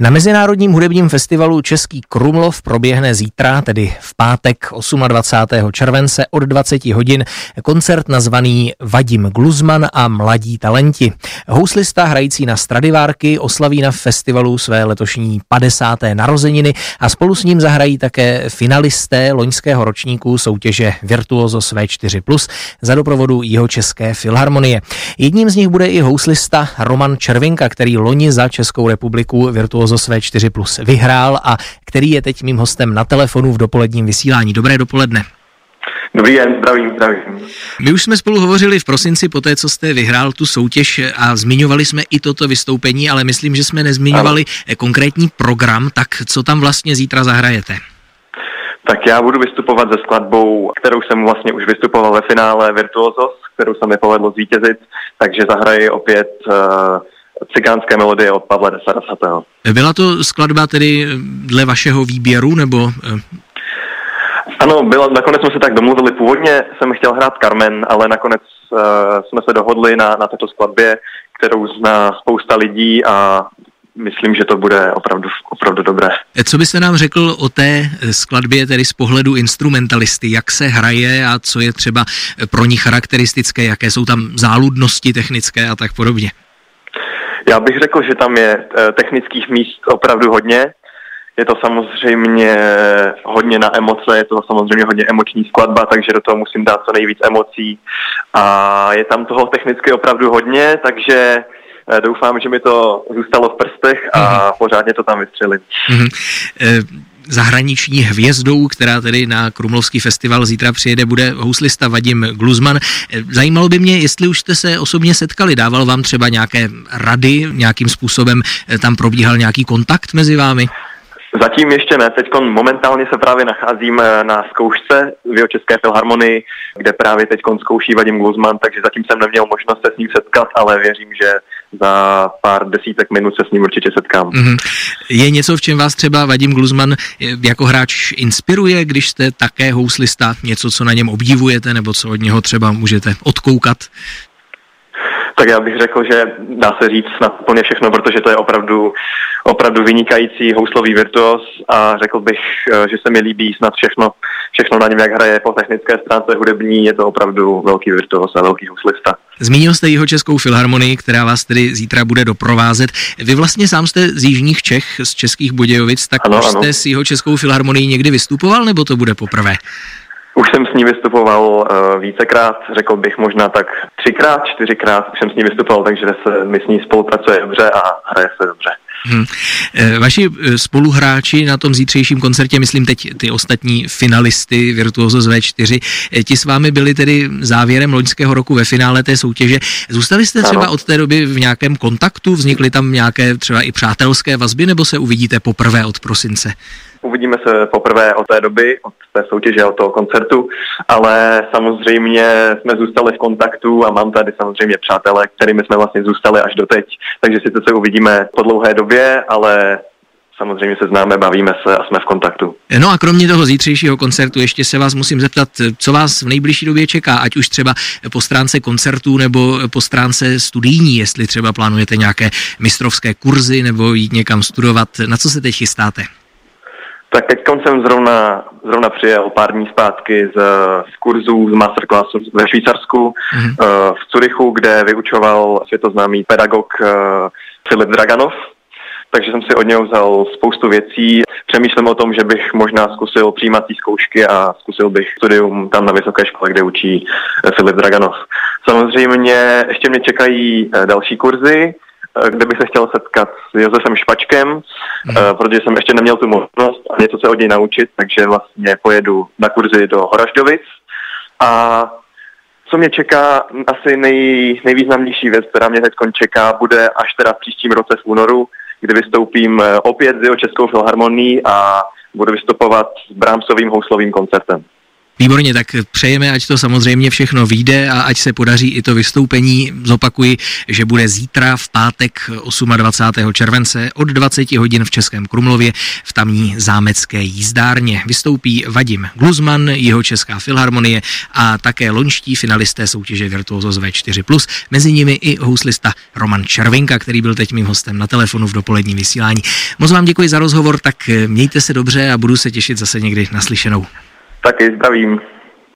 Na Mezinárodním hudebním festivalu Český Krumlov proběhne zítra, tedy v pátek 28. července od 20 hodin, koncert nazvaný Vadim Gluzman a Mladí talenti. Houslista hrající na Stradivárky oslaví na festivalu své letošní 50. narozeniny a spolu s ním zahrají také finalisté loňského ročníku soutěže Virtuosos V4+, za doprovodu jeho České filharmonie. Jedním z nich bude i houslista Roman Červinka, který loni za Českou republiku Virtuosos Vozo V4 Plus vyhrál a který je teď mým hostem na telefonu v dopoledním vysílání. Dobré dopoledne. Dobrý den, zdravím, zdravím. My už jsme spolu hovořili v prosinci po té, co jste vyhrál tu soutěž a zmiňovali jsme i toto vystoupení, ale myslím, že jsme nezmiňovali ano. konkrétní program, tak co tam vlastně zítra zahrajete? Tak já budu vystupovat se skladbou, kterou jsem vlastně už vystupoval ve finále Virtuosos, kterou se mi povedlo zvítězit, takže zahraji opět uh, cigánské melodie od Pavla de Sarasatého. Byla to skladba tedy dle vašeho výběru, nebo... Eh? Ano, byla, nakonec jsme se tak domluvili. Původně jsem chtěl hrát Carmen, ale nakonec uh, jsme se dohodli na, na této skladbě, kterou zná spousta lidí a myslím, že to bude opravdu, opravdu dobré. Eh, co byste nám řekl o té skladbě, tedy z pohledu instrumentalisty, jak se hraje a co je třeba pro ní charakteristické, jaké jsou tam záludnosti technické a tak podobně? Já bych řekl, že tam je eh, technických míst opravdu hodně. Je to samozřejmě hodně na emoce, je to samozřejmě hodně emoční skladba, takže do toho musím dát co nejvíc emocí. A je tam toho technicky opravdu hodně, takže eh, doufám, že mi to zůstalo v prstech a mm-hmm. pořádně to tam vystřelím. Mm-hmm. E- zahraniční hvězdou, která tedy na Krumlovský festival zítra přijede, bude houslista Vadim Gluzman. Zajímalo by mě, jestli už jste se osobně setkali, dával vám třeba nějaké rady, nějakým způsobem tam probíhal nějaký kontakt mezi vámi? Zatím ještě ne. Teď momentálně se právě nacházím eh, na zkoušce v České filharmonii, kde právě teď zkouší Vadim Gluzman, takže zatím jsem neměl možnost se s ním setkat, ale věřím, že za pár desítek minut se s ním určitě setkám. Mm-hmm. Je něco, v čem vás třeba Vadim Gluzman eh, jako hráč inspiruje, když jste také houslista, něco, co na něm obdivujete, nebo co od něho třeba můžete odkoukat? Tak já bych řekl, že dá se říct na úplně všechno, protože to je opravdu, opravdu vynikající houslový virtuos a řekl bych, eh, že se mi líbí snad všechno, všechno na něm, jak hraje po technické stránce hudební, je to opravdu velký virtuos a velký houslista. Zmínil jste jeho Českou filharmonii, která vás tedy zítra bude doprovázet. Vy vlastně sám jste z Jižních Čech, z Českých Budějovic, tak ano, už ano. jste s jeho Českou filharmonií někdy vystupoval, nebo to bude poprvé? Už jsem s ní vystupoval uh, vícekrát, řekl bych možná tak třikrát, čtyřikrát už jsem s ní vystupoval, takže se mi s ní spolupracuje dobře a hraje se dobře. Hmm. Vaši eh, spoluhráči na tom zítřejším koncertě, myslím teď ty ostatní finalisty Virtuoso z V4, ti s vámi byli tedy závěrem loňského roku ve finále té soutěže. Zůstali jste třeba ano. od té doby v nějakém kontaktu? Vznikly tam nějaké třeba i přátelské vazby, nebo se uvidíte poprvé od prosince? Uvidíme se poprvé od té doby, od té soutěže, od toho koncertu, ale samozřejmě jsme zůstali v kontaktu a mám tady samozřejmě přátelé, kterými jsme vlastně zůstali až do teď. Takže sice se uvidíme po dlouhé době, ale samozřejmě se známe, bavíme se a jsme v kontaktu. No a kromě toho zítřejšího koncertu ještě se vás musím zeptat, co vás v nejbližší době čeká, ať už třeba po stránce koncertů nebo po stránce studijní, jestli třeba plánujete nějaké mistrovské kurzy nebo jít někam studovat, na co se teď chystáte? Tak teď jsem zrovna, zrovna přijel pár dní zpátky z, z kurzů, z masterclassu ve Švýcarsku, mm-hmm. uh, v Curychu, kde vyučoval světoznámý pedagog uh, Filip Draganov, takže jsem si od něho vzal spoustu věcí. Přemýšlím o tom, že bych možná zkusil přijímací zkoušky a zkusil bych studium tam na vysoké škole, kde učí eh, Filip Draganov. Samozřejmě ještě mě čekají další kurzy, Eh, kde bych se chtěl setkat s Josefem Špačkem, mm. protože jsem ještě neměl tu možnost a něco se od něj naučit, takže vlastně pojedu na kurzy do Horažďovic. A co mě čeká, asi nej, nejvýznamnější věc, která mě teď čeká, bude až teda v příštím roce v únoru, kdy vystoupím eh, opět s jeho Českou filharmonií a budu vystupovat s Brámsovým houslovým koncertem. Výborně, tak přejeme, ať to samozřejmě všechno vyjde a ať se podaří i to vystoupení. Zopakuji, že bude zítra v pátek 28. července od 20 hodin v Českém Krumlově v tamní zámecké jízdárně. Vystoupí Vadim Gluzman, jeho Česká filharmonie a také lonští finalisté soutěže Virtuosos V4+, mezi nimi i houslista Roman Červinka, který byl teď mým hostem na telefonu v dopoledním vysílání. Moc vám děkuji za rozhovor, tak mějte se dobře a budu se těšit zase někdy naslyšenou. Taky zdravím.